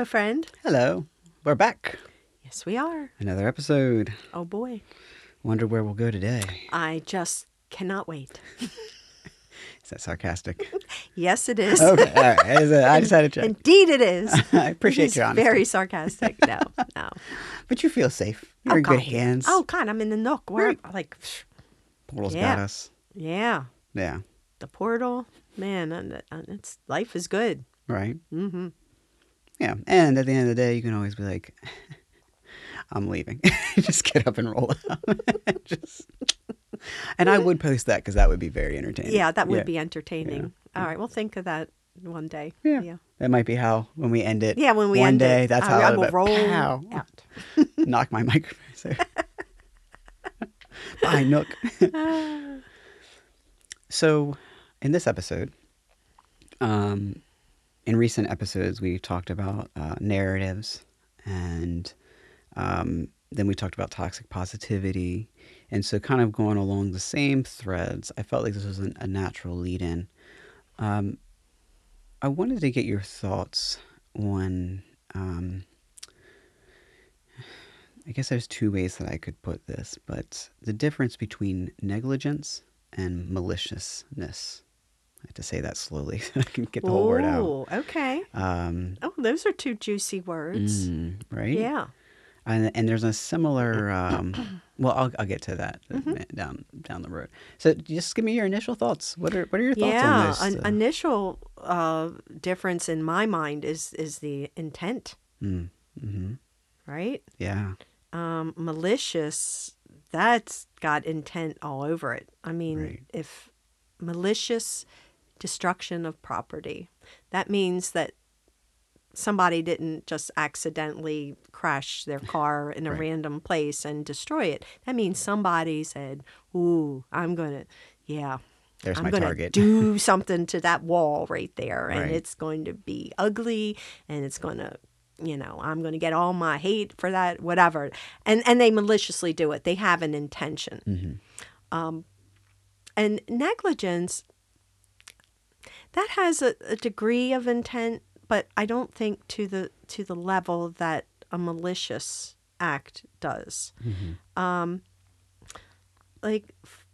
Hello, friend. Hello. We're back. Yes, we are. Another episode. Oh boy. Wonder where we'll go today. I just cannot wait. Is that sarcastic? Yes, it is. okay. All right. Is it- I just had to check. Indeed, it is. I appreciate It is your honesty. Very sarcastic. No, no. But you feel safe. You're Oh, in good hands. Oh, God, I'm in the nook. Where, like, Portal's yeah. got us. yeah, Yeah. the portal. Man, it's life is good. Right. Mm-hmm. Yeah. And at the end of the day, you can always be like, I'm leaving. just get up and roll out. just. And I would post that because that would be very entertaining. Yeah, that would Yeah. be entertaining. All right, we'll think of that one day. Yeah. yeah. That might be how when we end it. Yeah, when we one end day, it, that's how I will roll Pow. out. knock my microphone. So. Bye, Nook. so, in this episode, um, in recent episodes, we talked about uh, narratives, and um, then we talked about toxic positivity. And so, kind of going along the same threads, I felt like this was an, a natural lead in. Um, I wanted to get your thoughts on. Um, I guess there's two ways that I could put this, but the difference between negligence and maliciousness. I have to say that slowly so I can get the whole word out. Ooh, okay. Um, Oh, those are two juicy words. mm, right? Yeah. And, and there's a similar. Um, well, I'll, I'll get to that uh, Mm-hmm. down down the road. So just give me your initial thoughts. What are what are your thoughts yeah, on this? an uh, initial uh, difference in my mind is is the intent, mm, hmm right? Yeah. Um, malicious, that's got intent all over it. I mean, Right. if malicious destruction of property, that means that somebody didn't just accidentally crash their car in a Right. random place and destroy it. That means somebody said, "Ooh, I'm gonna, yeah." There's I'm my going to target. do something to that wall right there, and Right. it's going to be ugly, and it's going to, you know, I'm going to get all my hate for that, whatever. And and they maliciously do it. They have an intention. Mm-hmm. Um, and negligence that has a, a degree of intent, but I don't think to the to the level that a malicious act does. Mm-hmm. Um, like f-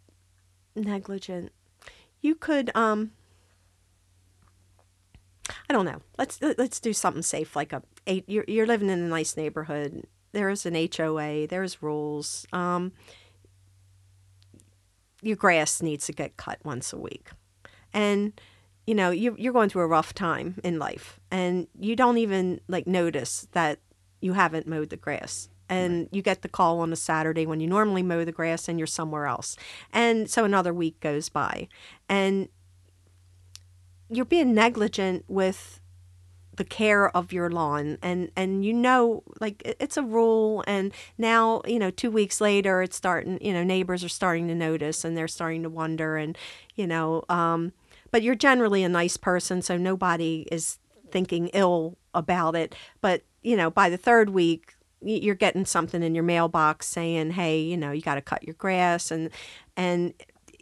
negligent, you could um. I don't know. Let's let's do something safe, like a, a you're you're living in a nice neighborhood. There is an HOA. There's rules. Um, your grass needs to get cut once a week, and you know you you're going through a rough time in life, and you don't even like notice that you haven't mowed the grass. And you get the call on a Saturday when you normally mow the grass and you're somewhere else. And so another week goes by. And you're being negligent with the care of your lawn and and you know like it's a rule and now you know 2 weeks later it's starting you know neighbors are starting to notice and they're starting to wonder and you know um but you're generally a nice person so nobody is thinking ill about it. But you know by the third week you're getting something in your mailbox saying hey you know you got to cut your grass and and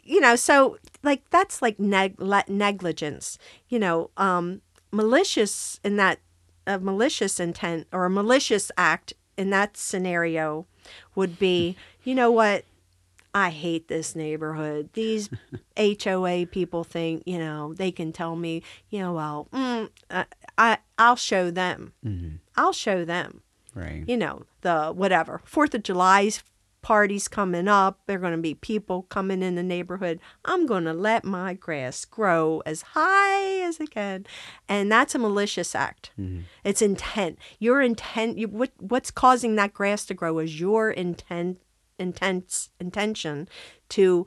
you know so like that's like neg- negligence you know um malicious in that a malicious intent or a malicious act in that scenario would be you know what I hate this neighborhood. These HOA people think, you know, they can tell me, you know, well, mm, uh, I I'll show them. Mm-hmm. I'll show them Right. you know, the whatever. Fourth of July's parties coming up. There are going to be people coming in the neighborhood. I'm going to let my grass grow as high as it can. And that's a malicious act. Mm-hmm. It's intent. Your intent, you, what, what's causing that grass to grow is your intent, intense intention to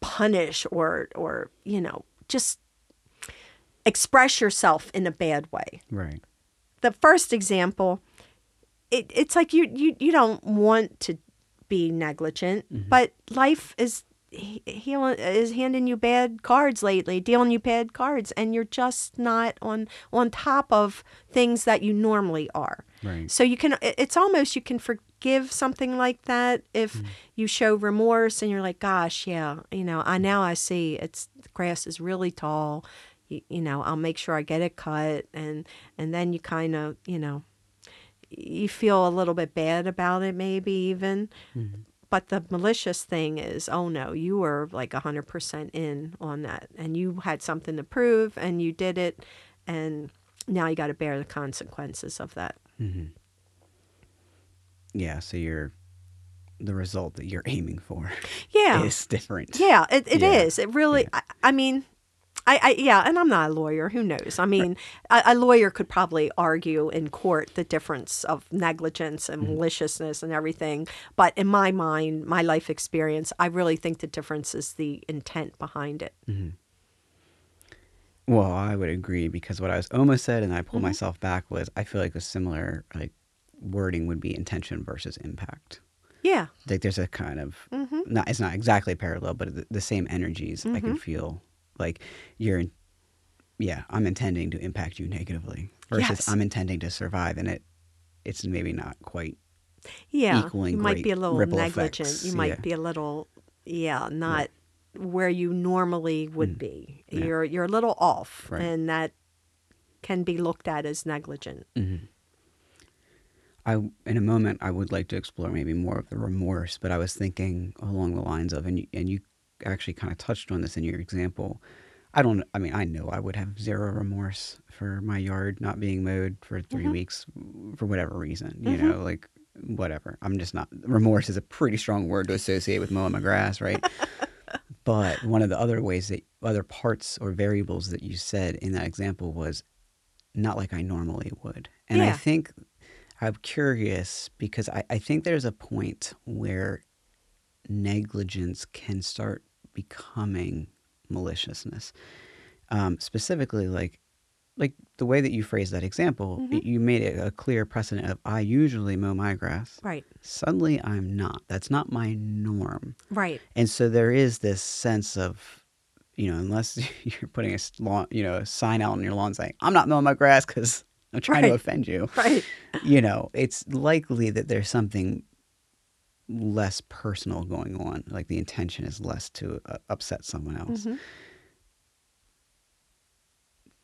punish or, or, you know, just express yourself in a bad way Right. the first example, it, it's like you, you you don't want to be negligent, mm-hmm. but life is he, he is handing you bad cards lately, dealing you bad cards, and you're just not on on top of things that you normally are. Right. So you can, it's almost you can forgive something like that if mm. you show remorse and you're like, gosh, yeah, you know, I mm. now I see it's the grass is really tall. you, you know I'll make sure I get it cut and and then you kind of you know you feel a little bit bad about it maybe even mm-hmm. but the malicious thing is oh no you were like 100% in on that and you had something to prove and you did it and now you got to bear the consequences of that Mm-hmm. Yeah, so you're the result that you're aiming for yeah is different. Yeah, it, it Yeah. is. It really, I, I mean, I, I, yeah, and I'm not a lawyer. Who knows? I mean, a, a lawyer could probably argue in court the difference of negligence and mm-hmm. maliciousness and everything. But in my mind, my life experience, I really think the difference is the intent behind it. Mm-hmm. Well, I would agree because what I was almost said, and I pulled Mm-hmm. myself back, was I feel like a similar like wording would be intention versus impact. Yeah. Like there's a kind of Mm-hmm. not it's not exactly parallel, but the, the same energies I can feel. Like you're, yeah, I'm intending to impact you negatively versus Yes. I'm intending to survive, and it it's maybe not quite. Yeah. Equaling you might be a little negligent. effects, You might yeah. be a little, yeah, not where you normally would be. Mm. yeah. You're you're a little off, Right. and that can be looked at as negligent. I in a moment I would like to explore maybe more of the remorse, but I was thinking along the lines of, and you, and you actually kind of touched on this in your example. I don't. I mean, I know I would have zero remorse for my yard not being mowed for 3 Mm-hmm. weeks for whatever reason. You know, like whatever. I'm just not. Remorse is a pretty strong word to associate with mowing my grass, right? but one of the other ways that other parts or variables that you said in that example was not like I normally would. And I think I'm curious because I, I think there's a point where negligence can start becoming maliciousness. Um, specifically, like like the way that you phrased that example, y- you made it a clear precedent of I usually mow my grass. Right. Suddenly, I'm not. That's not my norm. Right. And so there is this sense of, you know, unless you're putting a lawn, you know, a sign out on your lawn saying, "I'm not mowing my grass because I'm trying to offend you," Right. you know, it's likely that there's something less personal going on. Like the intention is less to uh, upset someone else. Mhm.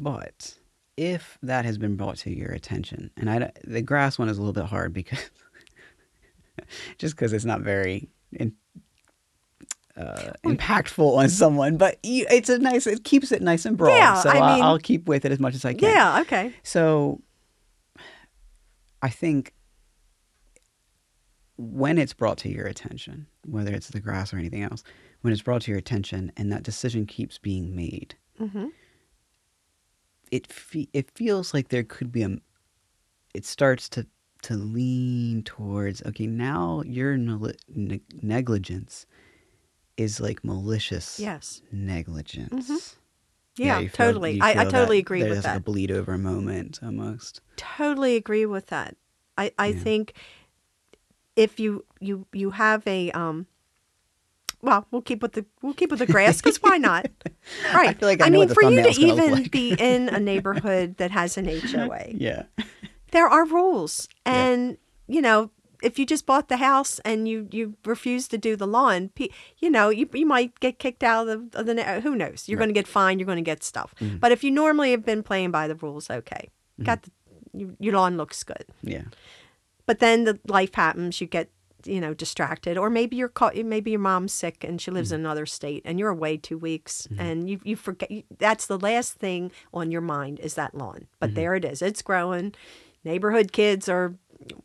But if that has been brought to your attention, and I, the grass one is a little bit hard because just because it's not very in, uh, impactful on someone, but you, it's a nice, it keeps it nice and broad. Yeah, so I I mean- I'll keep with it as much as I can. Yeah. Okay. So I think when it's brought to your attention, whether it's the grass or anything else, when it's brought to your attention and that decision keeps being made, Mm-hmm. It fe- it feels like there could be a it starts to to lean towards okay now your neg- neg- negligence is like malicious Yes. negligence Yeah. you feel- totally. I, I totally agree with like that. a bleed over moment almost totally agree with that. I, I Yeah. think if you you you have a um well, we'll keep with the we'll keep with the grass because why not? Right. feel like I know mean, for you to thumbnail's gonna look even like. be in a neighborhood that has an HOA, yeah there are rules, Yeah. and you know, if you just bought the house and you you refuse to do the lawn, you know, you you might get kicked out of the, of the who knows? You're going to get fined. You're going to get stuff. Mm-hmm. But if you normally have been playing by the rules, okay, got the your lawn looks good. yeah but then the life happens you get you know distracted or maybe you're caught maybe your mom's sick and she lives mm-hmm. in another state and you're away two weeks mm-hmm. and you you forget that's the last thing on your mind is that lawn but mm-hmm. there it is. It's growing. Neighborhood kids are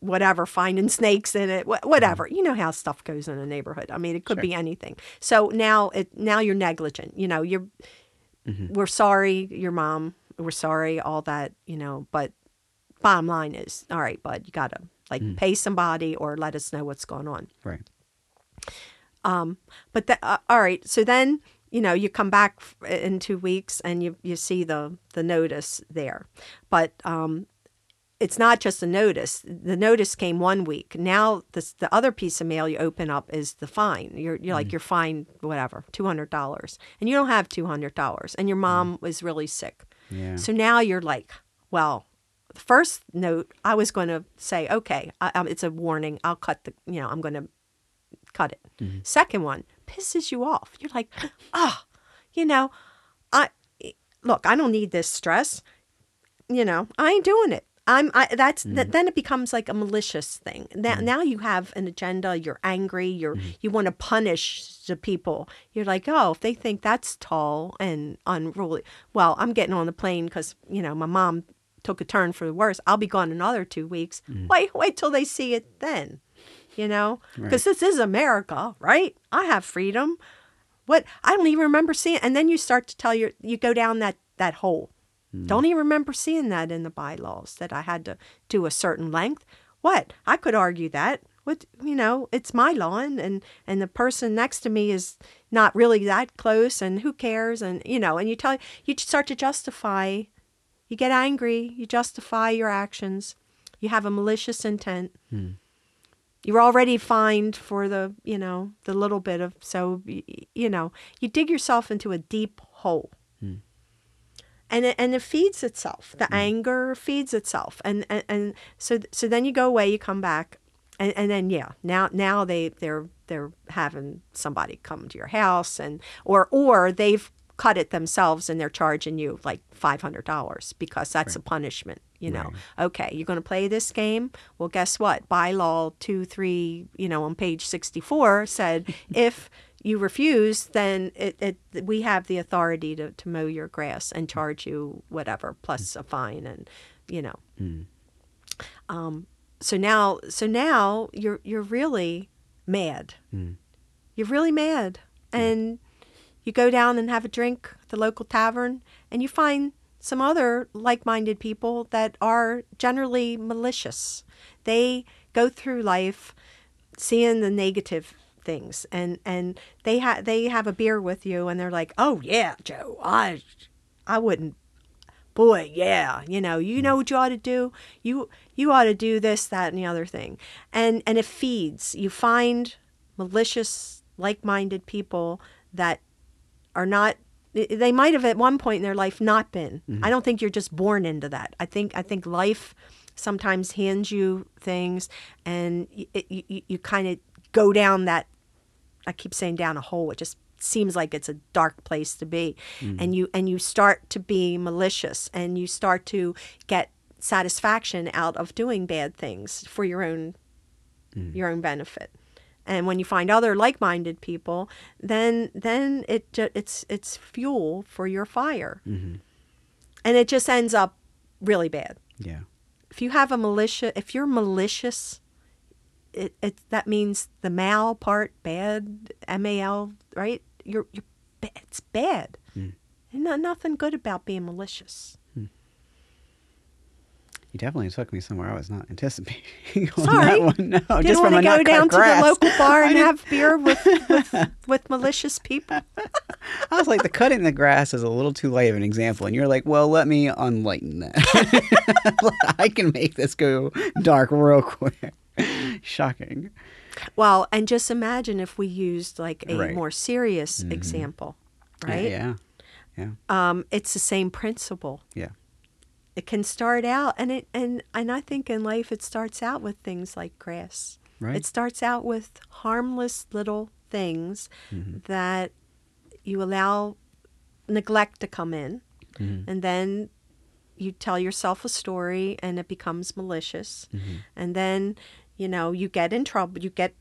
whatever finding snakes in it wha- whatever. You know how stuff goes in a neighborhood. I mean it could Sure. be anything. So now it now you're negligent you know you're we're sorry your mom we're sorry all that you know but bottom line is all right bud you gotta like pay somebody or let us know what's going on. Right. But the, uh, all right so then you know you come back in two weeks and you, you see the the notice there. But um it's not just a notice. The notice came one week. Now this the other piece of mail you open up is the fine. You're, you're like you're fined whatever $200 and you don't have $200 and your mom was really sick. Yeah. So now you're like, well, first note I was going to say, okay, I, um, it's a warning. I'll cut the, you know, I'm going to cut it. Second one pisses you off. You're like, ah, you know, I look, I don't need this stress. You know, I ain't doing it. I'm. I, that's th- then it becomes like a malicious thing. Now, now you have an agenda. You're angry. You're you want to punish the people. You're like, oh, if they think that's tall and unruly, well, I'm getting on the plane because you know my mom took a turn for the worse. I'll be gone another two weeks. Mm. Wait, wait till they see it then. You know, because this is America, right? I have freedom. What I don't even remember seeing. And then you start to tell your you go down that that hole. Mm. Don't even remember seeing that in the bylaws that I had to do a certain length. What I could argue that. What you know, it's my lawn, and and the person next to me is not really that close, and who cares? And you know, and you tell you start to justify. You get angry. You justify your actions. You have a malicious intent. Hmm. You're already fined for the you know the little bit of so you know you dig yourself into a deep hole. Hmm. And it, and it feeds itself. The hmm. anger feeds itself. And, and and so so then you go away you come back and, and then yeah now now they they're they're having somebody come to your house and or or they've cut it themselves and they're charging you like $500 because that's a punishment you know? Okay you're going to play this game? Well guess what? Bylaw 2 3 you know on page 64 said if you refuse then it, it we have the authority to, to mow your grass and mm. charge you whatever plus mm. a fine and you know. Mm. Um, so now so now you're you're really mad. You're really mad. And you go down and have a drink at the local tavern and you find some other like-minded people that are generally malicious. They go through life seeing the negative things and and they have they have a beer with you and they're like oh yeah joe i i wouldn't boy yeah you know you hmm. know what you ought to do? You you ought to do this that and the other thing. And and it feeds. You find malicious like-minded people that are not they might have at one point in their life not been. Mm-hmm. I don't think you're just born into that. I think i think life sometimes hands you things and you, you, you kind of go down that i keep saying down a hole it just seems like it's a dark place to be. Mm-hmm. And you and you start to be malicious and you start to get satisfaction out of doing bad things for your own mm-hmm. your own benefit and when you find other like-minded people then then it it's it's fuel for your fire. Mm-hmm. And it just ends up really bad. Yeah. if you have a militia if you're malicious it, it that means the mal part bad mal right? You're you're it's bad. Mm. And no, nothing good about being malicious You definitely took me somewhere I was not anticipating. on Sorry. that one. No, didn't just want from to go down to the local bar and have beer with, with with malicious people I was like, the cutting the grass is a little too light of an example, and you're like, well, let me unlighten that. I can make this go dark real quick. Shocking. well and just imagine if we used like a Right. Mm-hmm. more serious example right Yeah. Yeah. um it's the same principle Yeah. It can start out and it and and I think in life it starts out with things like grass. Right. It starts out with harmless little things Mm-hmm. that you allow neglect to come in Mm-hmm. and then you tell yourself a story and it becomes malicious Mm-hmm. and then you know you get in trouble you get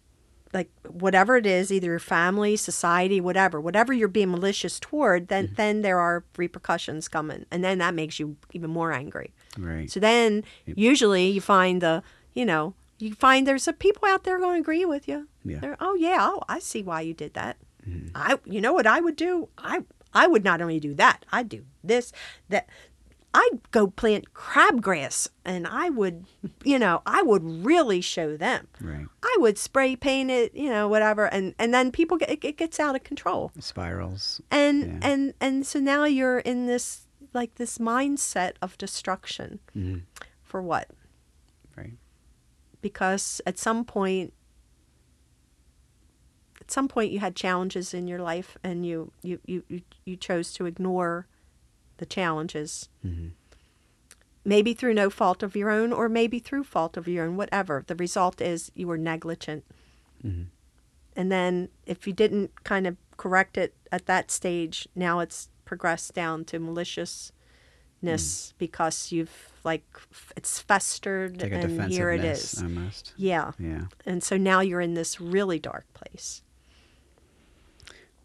like whatever it is either your family society whatever whatever you're being malicious toward then Mm-hmm. then there are repercussions coming and then that makes you even more angry Right. so then usually you find the you know you find there's some people out there going to agree with you Yeah. They're, oh yeah oh i see why you did that i you know what i would do i i would not only do that i'd do this that i'd go plant crabgrass and i would you know i would really show them Right. i would spray paint it you know whatever and and then people get it, it gets out of control Spirals. and Yeah. and and so now you're in this like this mindset of destruction Mhm. for what Right. because at some point at some point you had challenges in your life and you you you you, you chose to ignore the challenges Mhm. maybe through no fault of your own or maybe through fault of your own whatever the result is you were negligent Mhm. and then if you didn't kind of correct it at that stage now it's progressed down to maliciousness Hmm. because you've like it's festered like and here it is. almost. Yeah. Yeah. And so now you're in this really dark place.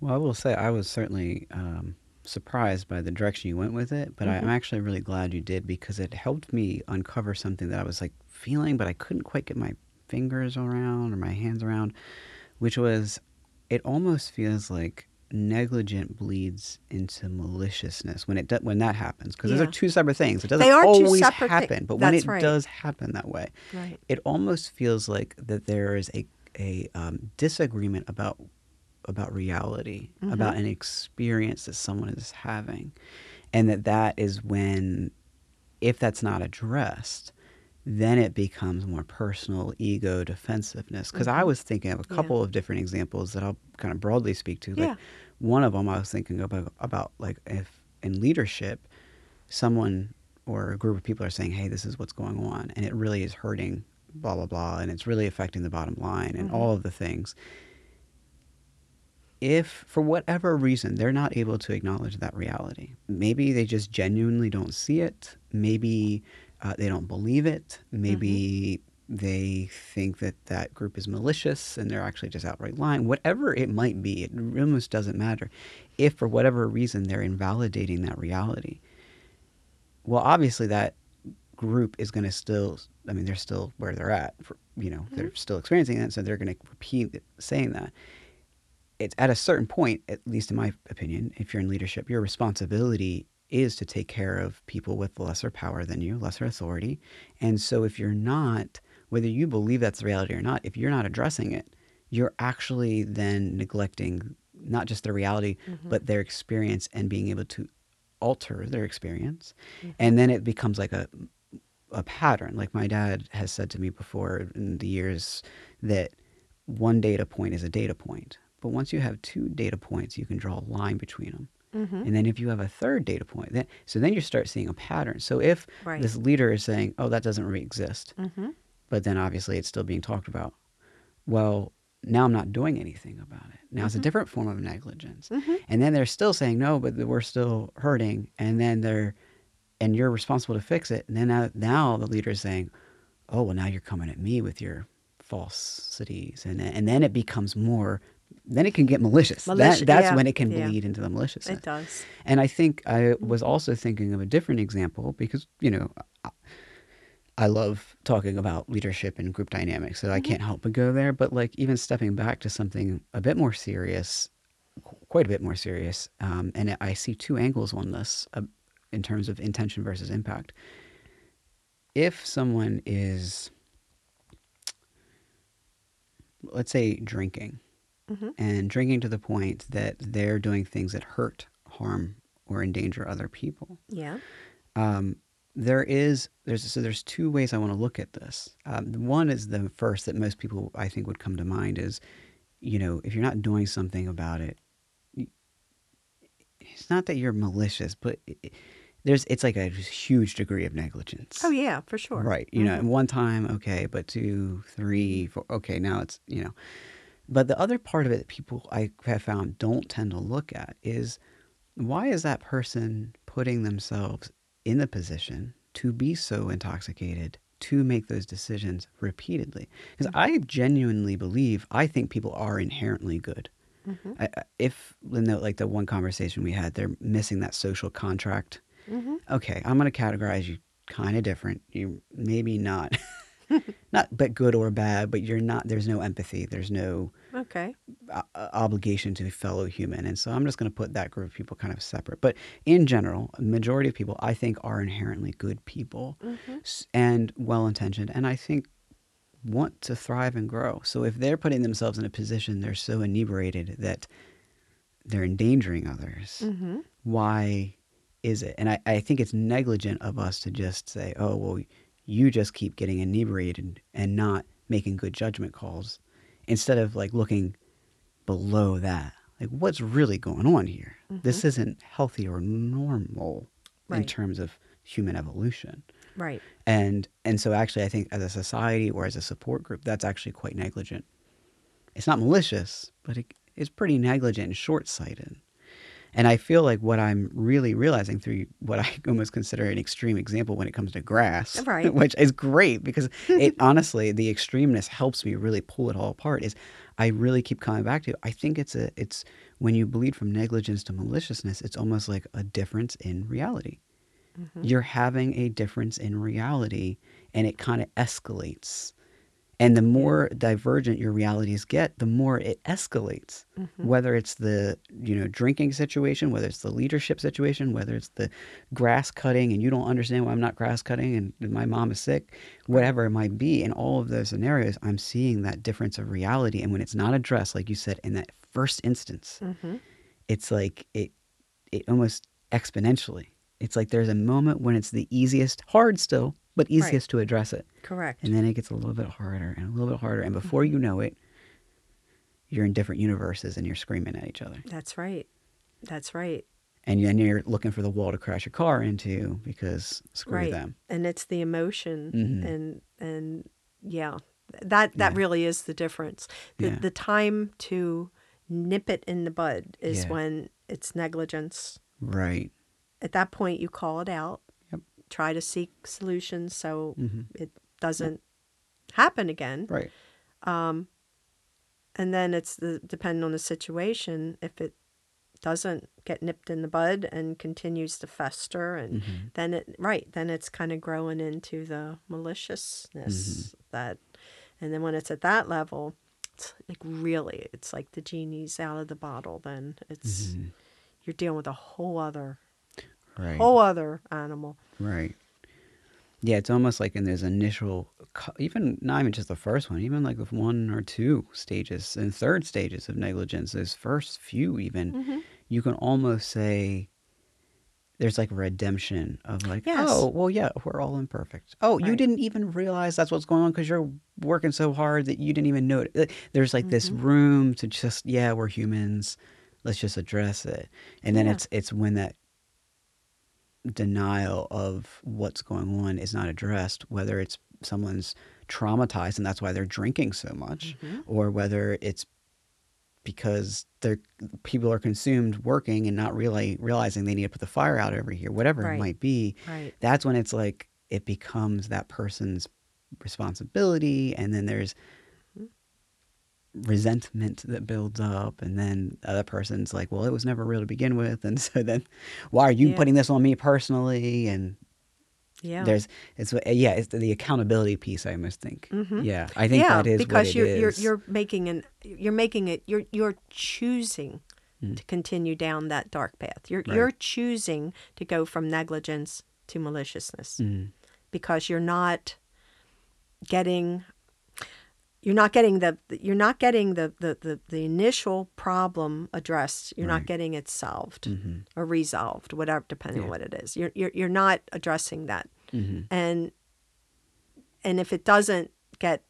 Well, I will say I was certainly um, surprised by the direction you went with it, but I'm actually really glad you did because it helped me uncover something that I was like feeling, but I couldn't quite get my fingers around or my hands around, which was it almost feels like negligent bleeds into maliciousness when it do, when that happens because those are two separate things. It doesn't They are two always happen, but when it right. does happen that way, Right. it almost feels like that there is a a um, disagreement about about reality, Mm-hmm. about an experience that someone is having, and that that is when, if that's not addressed, then it becomes more personal ego defensiveness. Because I was thinking of a Mm-hmm. Yeah. couple of different examples that I'll kind of broadly speak to. Like Yeah. one of them, I was thinking about about like if in leadership, someone or a group of people are saying, "Hey, this is what's going on," and it really is hurting, blah blah blah, and it's really affecting the bottom line and all of the things. If for whatever reason they're not able to acknowledge that reality, maybe they just genuinely don't see it. Maybe uh, they don't believe it. Maybe they think that that group is malicious and they're actually just outright lying. Whatever it might be, it almost doesn't matter. If for whatever reason they're invalidating that reality, well, obviously that group is going to still, I mean, they're still where they're at. For, you know, they're still experiencing that, so they're going to repeat saying that. It's at a certain point, at least in my opinion, if you're in leadership, your responsibility is to take care of people with lesser power than you, lesser authority. And so if you're not, whether you believe that's the reality or not, if you're not addressing it, you're actually then neglecting not just their reality, mm-hmm. but their experience and being able to alter their experience. Mm-hmm. And then it becomes like a a pattern. Like my dad has said to me before in the years that one data point is a data point. But once you have two data points, you can draw a line between them. Mm-hmm. And then if you have a third data point, then so then you start seeing a pattern. So if Right. this leader is saying, "Oh, that doesn't really exist," Mm-hmm. but then obviously it's still being talked about. Well, now I'm not doing anything about it. Now it's a different form of negligence. Mm-hmm. And then they're still saying no, but we're still hurting. And then they're, and you're responsible to fix it. And then now, now the leader is saying, oh, well, now you're coming at me with your falsities. And, and then it becomes more, then it can get malicious. Malicious, that, that's yeah, when it can yeah. bleed into the malicious. It does. And I think I was also thinking of a different example because, you know, I- love talking about leadership and group dynamics, so I can't help but go there. But like even stepping back to something a bit more serious, quite a bit more serious, um, and I see two angles on this uh, in terms of intention versus impact. If someone is, let's say, drinking, Mm-hmm. and drinking to the point that they're doing things that hurt, harm, or endanger other people. Yeah. Um, there is there's so there's two ways I want to look at this. Um, one is the first that most people I think would come to mind is, you know, if you're not doing something about it, it's not that you're malicious, but it, there's it's like a huge degree of negligence. Oh yeah, for sure. Right. You know, Mhm. one time, okay, but two, three, four, okay, now it's, you know. But the other part of it that people I have found don't tend to look at is why is that person putting themselves in the position to be so intoxicated to make those decisions repeatedly? Because I genuinely believe, I think people are inherently good. Mhm. I, if like the one conversation we had, they're missing that social contract Mhm. okay, I'm going to categorize you kind of different. You maybe not, not but good or bad, but you're not. There's no empathy. There's no Okay. uh, obligation to a fellow human, and so I'm just going to put that group of people kind of separate. But in general, majority of people I think are inherently good people Mhm. and well intentioned, and I think want to thrive and grow. So if they're putting themselves in a position they're so inebriated that they're endangering others Mm-hmm. why is it? And I, I think it's negligent of us to just say, oh, well, you just keep getting inebriated and not making good judgment calls instead of like looking below that. Like, what's really going on here? This mm-hmm. isn't healthy or normal in terms of human evolution. Right. And and so actually I think as a society or as a support group, that's actually quite negligent. It's not malicious, but it is pretty negligent and short sighted. And I feel like what I'm really realizing through what I almost consider an extreme example when it comes to grass, uh, Right. which is great because it honestly, the extremeness helps me really pull it all apart. Is I really keep coming back to. I think it's a it's when you bleed from negligence to maliciousness, it's almost like a difference in reality. Mm-hmm. You're having a difference in reality, and it kind of escalates. And the more divergent your realities get, the more it escalates. Whether it's the you know drinking situation, whether it's the leadership situation, whether it's the grass cutting, and you don't understand why I'm not grass cutting, and my mom is sick, whatever it might be. In all of those scenarios, I'm seeing that difference of reality. And when it's not addressed, like you said, in that first instance, Mm-hmm. it's like it it almost exponentially. It's like there's a moment when it's the easiest, hard still, but easiest to address it. Correct. And then it gets a little bit harder and a little bit harder. And before you know it, you're in different universes and you're screaming at each other. That's right. That's right. And then you're looking for the wall to crash your car into because screw right. them. And it's the emotion Mhm. and and yeah. That that Yeah. really is the difference. The Yeah. the time to nip it in the bud is Yeah. when it's negligence. Right. At that point you call it out. Try to seek solutions so Mhm. it doesn't happen again. Right. and then it's the depending on the situation if it doesn't get nipped in the bud and continues to fester and Mhm. then it right then it's kind of growing into the maliciousness that and then when it's at that level it's like really it's like the genie's out of the bottle then it's Mhm. you're dealing with a whole other Right. whole other animal Right. Yeah, it's almost like in those initial, even not even just the first one, even like with one or two stages and third stages of negligence, those first few, even, Mm-hmm. you can almost say there's like redemption of like, Yes. oh, well, yeah, we're all imperfect. Oh, you didn't even realize that's what's going on because you're working so hard that you didn't even know it. There's like this Mm-hmm. room to just, yeah, we're humans. Let's just address it. And then Yeah. it's it's when that denial of what's going on is not addressed, whether it's someone's traumatized and that's why they're drinking so much, Mm-hmm. or whether it's because they're people are consumed working and not really realizing they need to put the fire out over here, whatever Right. it might be. right That's when it's like it becomes that person's responsibility, and then there's resentment that builds up and then the other person's like well it was never real to begin with and so then why are you Yeah. putting this on me personally and yeah there's it's yeah it's the accountability piece i almost think Mhm. yeah i think yeah, that is because you're is. you're you're making an you're making it you're you're choosing Mm. to continue down that dark path. You're Right. you're choosing to go from negligence to maliciousness Mm. because you're not getting you're not getting the you're not getting the the, the, the initial problem addressed. You're Right. not getting it solved Mhm. or resolved, whatever depending on what it is. You're you're you're not addressing that Mhm. and and if it doesn't get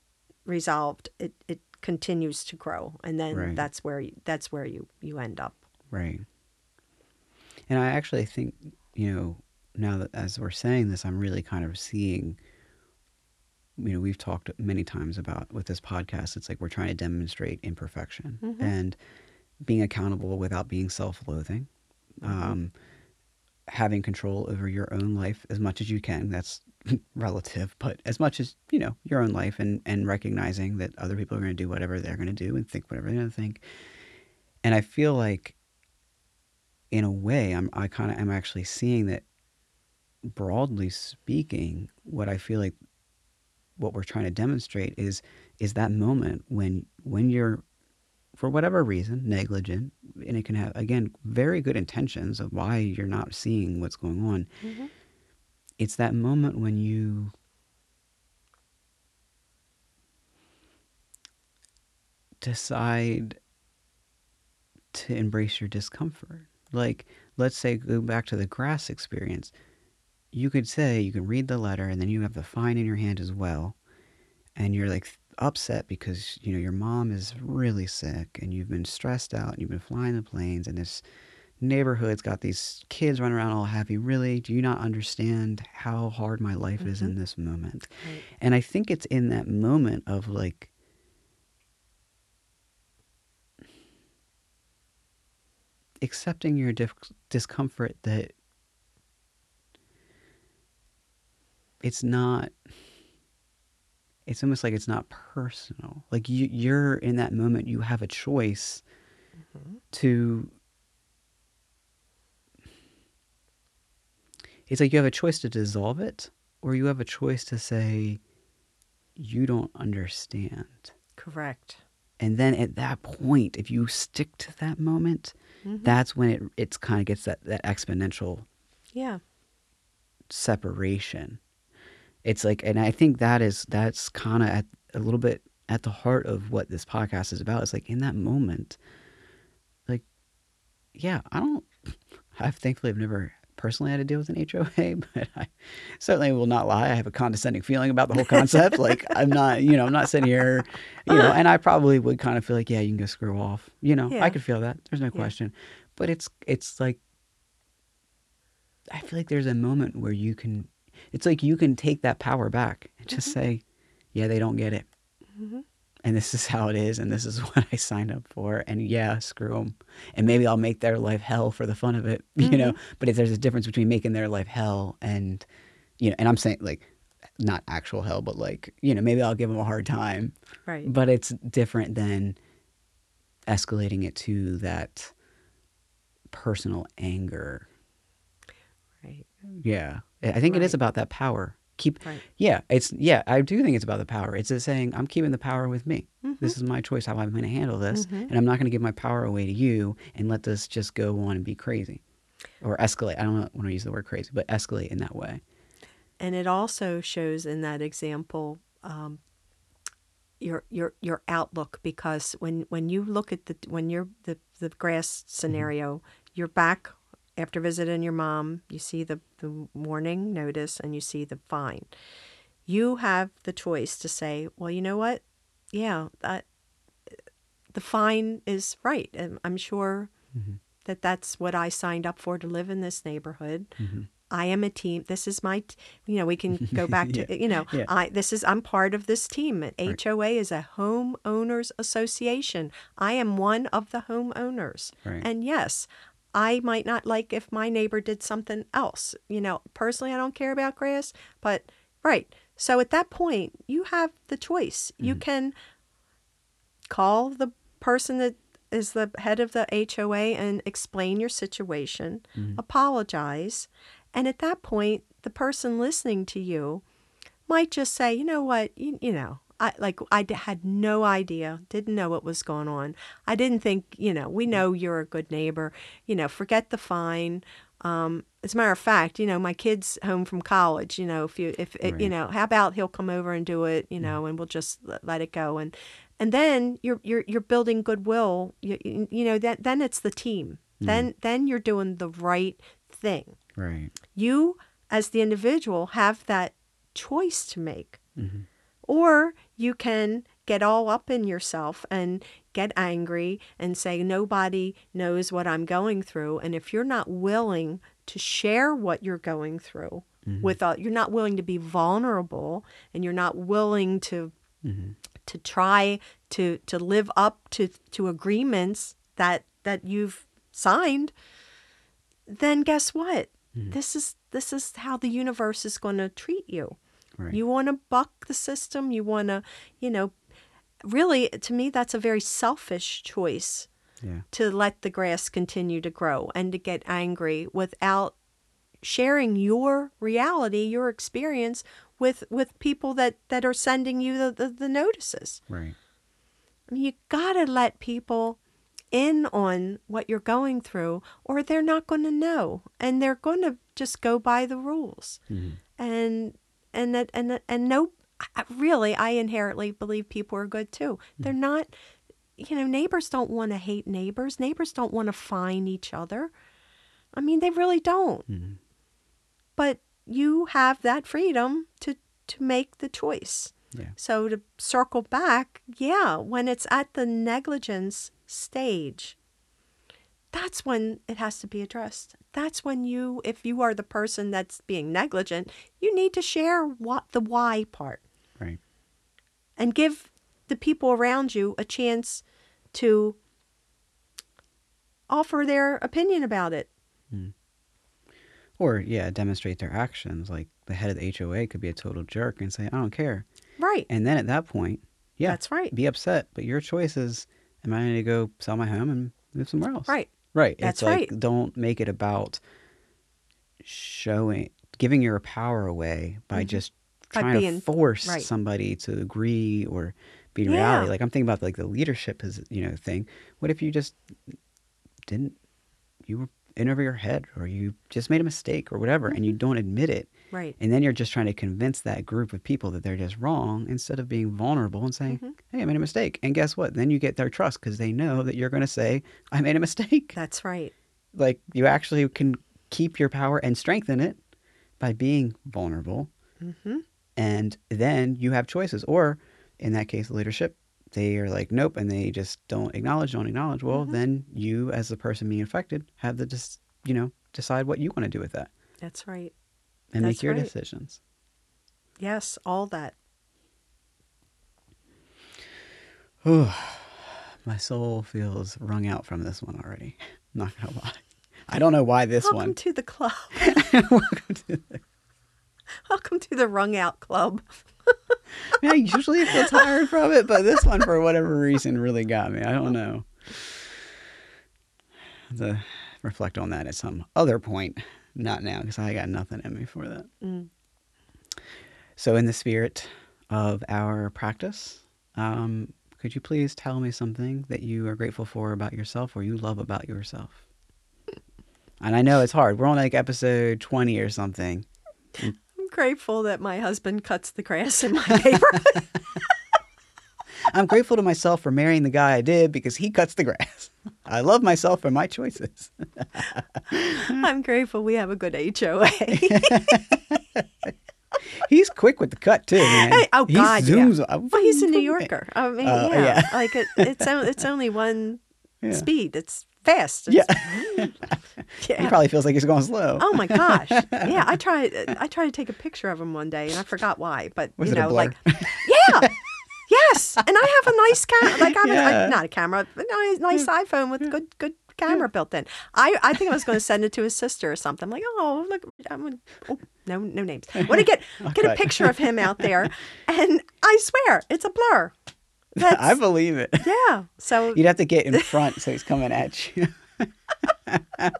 resolved it, it continues to grow and then Right. that's where you, that's where you you end up Right. And I actually think, you know, now that as we're saying this, I'm really kind of seeing, you know, we've talked many times about with this podcast, it's like we're trying to demonstrate imperfection Mhm. and being accountable without being self loathing, um, having control over your own life as much as you can. That's relative, but as much as, you know, your own life and, and recognizing that other people are going to do whatever they're going to do and think whatever they're going to think. And I feel like in a way, I'm I kind of am actually seeing that broadly speaking, what I feel like what we're trying to demonstrate is is that moment when when you're for whatever reason negligent and it can have again very good intentions of why you're not seeing what's going on mm-hmm. it's that moment when you decide to embrace your discomfort. Like, let's say, go back to the grass experience. You could say, you can read the letter, and then you have the fine in your hand as well. And you're like upset because, you know, your mom is really sick and you've been stressed out and you've been flying the planes and this neighborhood's got these kids running around all happy. Really? Do you not understand how hard my life is mm-hmm. in this moment? Right. And I think it's in that moment of like, accepting your dif- discomfort that it's not it's almost like it's not personal. Like you you're in that moment you have a choice mm-hmm. to it's like you have a choice to dissolve it or you have a choice to say you don't understand. Correct. and then at that point if you stick to that moment mm-hmm. that's when it it's kind of gets that that exponential Yeah. separation it's like and i think that is that's kind of at a little bit at the heart of what this podcast is about. It's like in that moment like yeah i don't i've thankfully i've never personally had to deal with an hoa but i certainly will not lie. I have a condescending feeling about the whole concept. Like i'm not you know i'm not sitting here you know and i probably would kind of feel like yeah you can go screw off. You know Yeah. i could feel that. There's no question. But it's it's like I feel like there's a moment where you can, it's like you can take that power back and just mm-hmm. say, yeah, they don't get it. Mm-hmm. And this is how it is. And this is what I signed up for. And yeah, screw them. And maybe I'll make their life hell for the fun of it, you know? Mm-hmm. But if there's a difference between making their life hell and, you know, and I'm saying like, not actual hell, but like, you know, maybe I'll give them a hard time. Right. But it's different than escalating it to that personal anger Right. yeah, I think it is about that power. Keep, Right. yeah, it's yeah. I do think it's about the power. It's just saying I'm keeping the power with me. Mm-hmm. This is my choice how I'm going to handle this, and I'm not going to give my power away to you and let this just go on and be crazy or escalate. I don't want to use the word crazy, but escalate in that way. And it also shows in that example um, your your your outlook because when when you look at the when you're the the grass scenario, you're back after visiting your mom. You see the the warning notice and you see the fine. You have the choice to say, well, you know what? Yeah, that the fine is right. And I'm sure mm-hmm. that that's what I signed up for to live in this neighborhood. Mm-hmm. I am a team. This is my, t- you know, we can go back to, you know, Yeah. I, this is, I'm part of this team. HOA is a homeowners association. I am one of the homeowners. Right. And yes, I might not like if my neighbor did something else. You know, personally, I don't care about grass, but right. So at that point, you have the choice. You mm-hmm. can call the person that is the head of the HOA and explain your situation, mm-hmm. apologize, and at that point, the person listening to you might just say, "You know what? You, you know, I like I had no idea, didn't know what was going on. I didn't think, you know, we know you're a good neighbor. You know, forget the fine." Um, as a matter of fact, you know, my kid's home from college. You know, if you if it, you know, how about he'll come over and do it, you know, and we'll just let, it go and and then you're you're you're building goodwill. You, you know that then it's the team. Hmm. Then then you're doing the right thing. Right. You as the individual have that choice to make. Mm-hmm. Or you can get all up in yourself and get angry and say, Nobody knows what I'm going through. And if you're not willing to share what you're going through with, uh, you're not willing to be vulnerable and you're not willing to to try to to live up to to agreements that that you've signed then guess what? This is this is how the universe is going to treat you Right. you want to buck the system you want to you know really to me that's a very selfish choice Yeah. to let the grass continue to grow and to get angry without sharing your reality your experience with with people that that are sending you the, the, the notices Right. I mean, you gotta let people in on what you're going through, or they're not going to know, and they're going to just go by the rules. Mm-hmm. And and that and that- and no, really, I inherently believe people are good too. Mm-hmm. They're not, you know, neighbors don't want to hate neighbors. Neighbors don't want to fine each other. I mean, they really don't. Mm-hmm. But you have that freedom to to make the choice. Yeah. So to circle back, yeah, when it's at the negligence stage, that's when it has to be addressed. That's when you, if you are the person that's being negligent, you need to share what the why part Right. and give the people around you a chance to offer their opinion about it. Hmm. Or yeah, demonstrate their actions. Like the head of the HOA could be a total jerk and say, "I don't care," Right. and then at that point, yeah, That's right. be upset. But your choice is, am I going to go sell my home and move somewhere else? Right. Right. That's it's like right. don't make it about showing giving your power away by just Mm-hmm. By trying being- to force right. somebody to agree or be in Yeah. reality. Like I'm thinking about like the leadership is you know thing. What if you just didn't you were in over your head or you just made a mistake or whatever and you Mm-hmm. don't admit it Right. and then you're just trying to convince that group of people that they're just wrong instead of being vulnerable and saying, Mm-hmm. "Hey, I made a mistake." And guess what? Then you get their trust because they know that you're going to say, "I made a mistake." That's right. like you actually can keep your power and strengthen it by being vulnerable Mm-hmm. and then you have choices or in that case leadership they are like nope and they just don't acknowledge don't acknowledge well Mm-hmm. then you as the person being affected have the just you know decide what you want to do with that That's right. and make your right. decisions Yes, all that. Oh, my soul feels wrung out from this one already not gonna lie i don't know why this Welcome one Welcome to the club. Welcome to the- Welcome to the wrung out club. I usually feel tired from it, but this one, for whatever reason, really got me. I don't know. To reflect on that at some other point, not now, because I got nothing in me for that. Mm. So, in the spirit of our practice, um, could you please tell me something that you are grateful for about yourself or you love about yourself? And I know it's hard. We're on like episode 20 or something. I'm grateful that my husband cuts the grass in my neighborhood. I'm grateful to myself for marrying the guy I did because he cuts the grass. I love myself for my choices. I'm grateful we have a good HOA. He's quick with the cut too, man. Hey, oh, he God, yeah. zooms. well, he's a New Yorker. I mean, Uh, yeah, yeah. like it, it's it's only one Yeah. speed. It's fast. Yeah, It's- he probably feels like he's going slow. Oh my gosh! Yeah, I tried. I tried to take a picture of him one day, and I forgot why. But Was you know, like, yeah, yes. And I have a nice camera. Like, I have Yeah. a, not a camera, but a nice iPhone with good good camera built in. I I think I was going to send it to his sister or something. I'm like, oh look, I'm oh no no names. Want to get get a picture of him out there, and I swear it's a blur. That's, I believe it. yeah. So You'd have to get in front so he's coming at you. and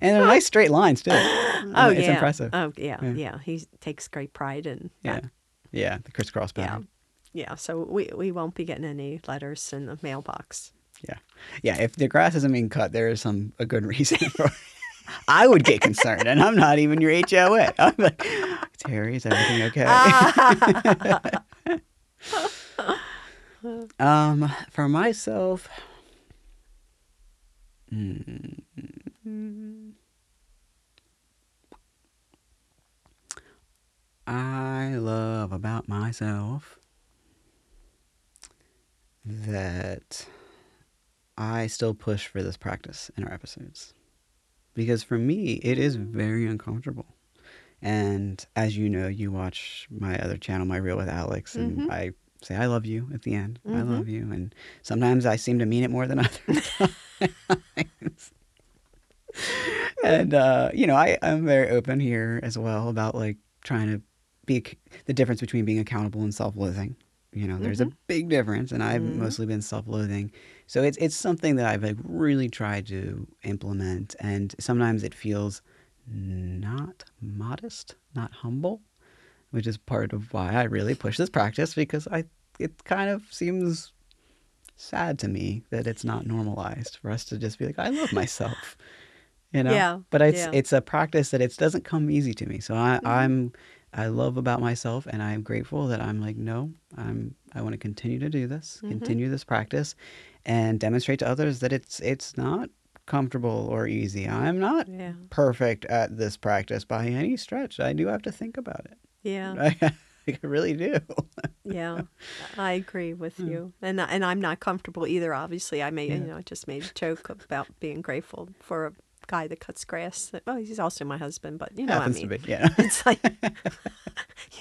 they're nice straight lines too. oh it's yeah, impressive. oh yeah, Yeah. yeah, He takes great pride in yeah, that. yeah, the crisscross Yeah. pattern. Yeah. So we, we won't be getting any letters in the mailbox. Yeah. yeah, If the grass isn't being cut, there is some a good reason for. it. I would get concerned, and I'm not even your HOA. I'm like, Terry, is everything okay? Um, for myself, mm, I love about myself that I still push for this practice in our episodes. Because for me, it is very uncomfortable. And as you know, you watch my other channel, My Real with Alex, and Mhm. I say, I love you at the end. I Mhm. love you. And sometimes I seem to mean it more than other times. and, uh, you know, I, I'm very open here as well about like trying to be the difference between being accountable and self loathing. You know, there's a big difference, and I've Mhm. mostly been self-loathing. So it's it's something that I've like really tried to implement, and sometimes it feels not modest, not humble, which is part of why I really push this practice because I it kind of seems sad to me that it's not normalized for us to just be like I love myself. You know, Yeah, but it's yeah. Mm-hmm. it's a practice that it doesn't come easy to me. So I, I'm I love about myself, and I'm grateful that I'm like, no, I'm I want to continue to do this, Mm-hmm. continue this practice, and demonstrate to others that it's it's not comfortable or easy. I'm not Yeah. perfect at this practice by any stretch. I do have to think about it. Yeah. I, I really do. Yeah. I agree with you. And and I'm not comfortable either obviously. I made you know, I just made a joke about being grateful for a guy that cuts grass. Well, he's also my husband, but you know Happens what I mean. be, yeah. It's like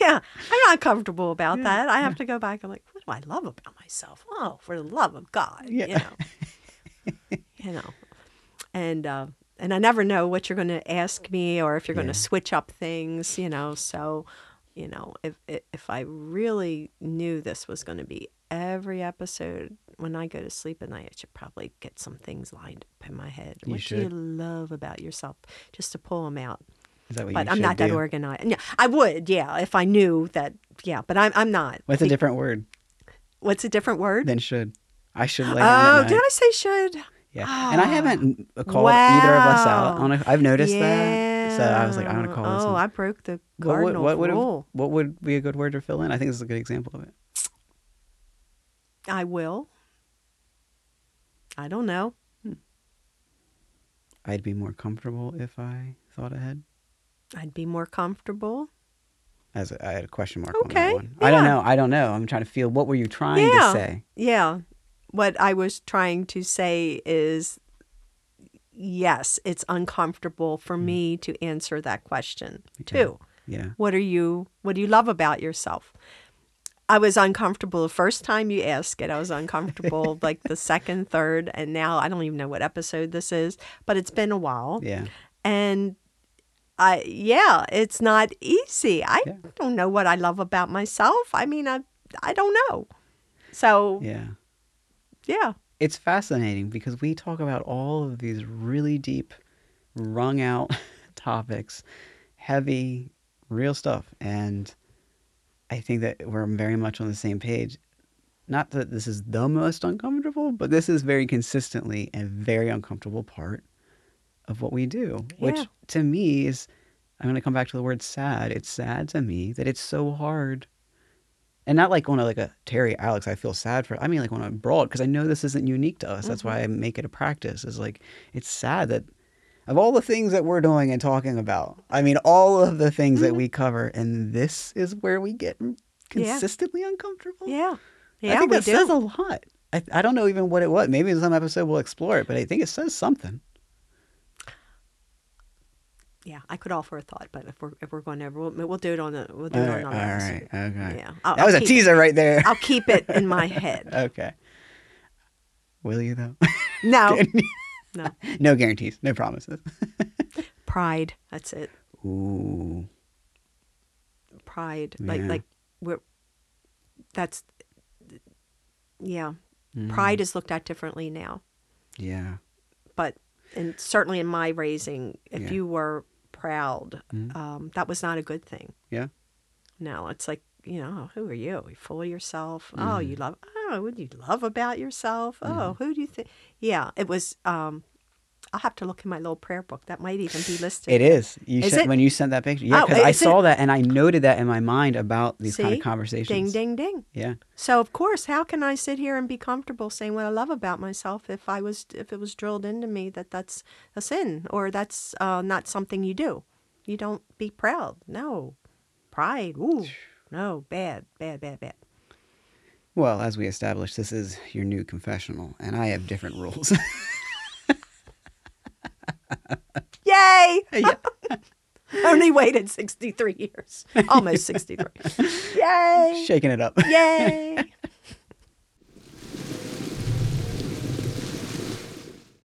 Yeah, I'm not comfortable about that. I have to go back. I'm like, what do I love about myself? Oh, for the love of God. Yeah. You know. you know. and uh, and I never know what you're going to ask me or if you're going Yeah. to switch up things, you know. So, you know, if if I really knew this was going to be every episode when I go to sleep at night, I should probably get some things lined up in my head. You what do you should. love about yourself, just to pull them out? Is that what But you I'm should not that organized. Yeah, I would, yeah, if I knew that. Yeah, but I'm I'm not. What's a different word What's a different word? than should? I should lay Oh, did. I say should? Yeah, and I Ah. haven't uh, called either of us out. On it. I've noticed that, so I was like, I'm gonna Yeah. call this. Oh, one. I broke the What cardinal what would rule. what would be a good word to fill in? I think this is a good example of it. I will. I don't know. Hmm. I'd be more comfortable if I thought ahead. I'd be more comfortable. As a, I had a question mark on that one. I don't know. I don't know. I'm trying to feel. What were you trying Yeah. to say? Yeah. What I was trying to say is yes, it's uncomfortable for mm. me to answer that question too. Yeah. What are you what do you love about yourself? I was uncomfortable the first time you asked it. I was uncomfortable like the second, third, and now I don't even know what episode this is, but it's been a while. Yeah. And I yeah, it's not easy. I Yeah. don't know what I love about myself. I mean, I I don't know. So, Yeah. yeah. It's fascinating because we talk about all of these really deep, wrung out topics, heavy, real stuff. And I think that we're very much on the same page. Not that this is the most uncomfortable, but this is very consistently a very uncomfortable part of what we do, which to me is, I'm going to come back to the word sad. It's sad to me that it's so hard and not like on a like a Terry Alex, I feel sad for. I mean like on a broad because I know this isn't unique to us. That's why I mm-hmm. make it a practice. Is like it's sad that of all the things that we're doing and talking about, I mean all of the things that mm-hmm. we cover, and this is where we get consistently uncomfortable. Yeah. Yeah, I think that says a lot. I, I don't know even what it was. Maybe in some episode we'll explore it, but I think it says something. Yeah, I could offer a thought, but if we're if we're going over, we'll, we'll do it on the we'll do All it right, on all another right, okay. Yeah, I'll- that was I'll a keep- teaser right there. I'll keep it in my head. okay. Will you though? No, no no guarantees, no promises. pride. That's it. Ooh. Pride. Like like we're. That's. Yeah, Mm. pride is looked at differently now, Yeah. but and certainly in my raising, if Yeah. you were proud, Mhm. um, that was not a good thing. Yeah. No, it's like you know, who are you? You full of yourself. Oh, Mm-hmm. you love. Oh, what do you love about yourself? Oh, who do you think? Yeah, it was. Um, I'll have to look in my little prayer book. That might even be listed. It is. You Is sent- it? when you sent that picture. Yeah, Oh, because I is it? saw that and I noted that in my mind about these kind of conversations. Ding, ding, ding. Yeah. So of course, how can I sit here and be comfortable saying what I love about myself if I was if it was drilled into me that that's a sin or that's uh, not something you do? You don't be proud. No, pride. Ooh, no, bad, bad, bad, bad. Well, as we established, this is your new confessional, and I have different rules. Yay! yeah. Only waited 63 years. Almost 63. Yay! Shaking it up. Yay!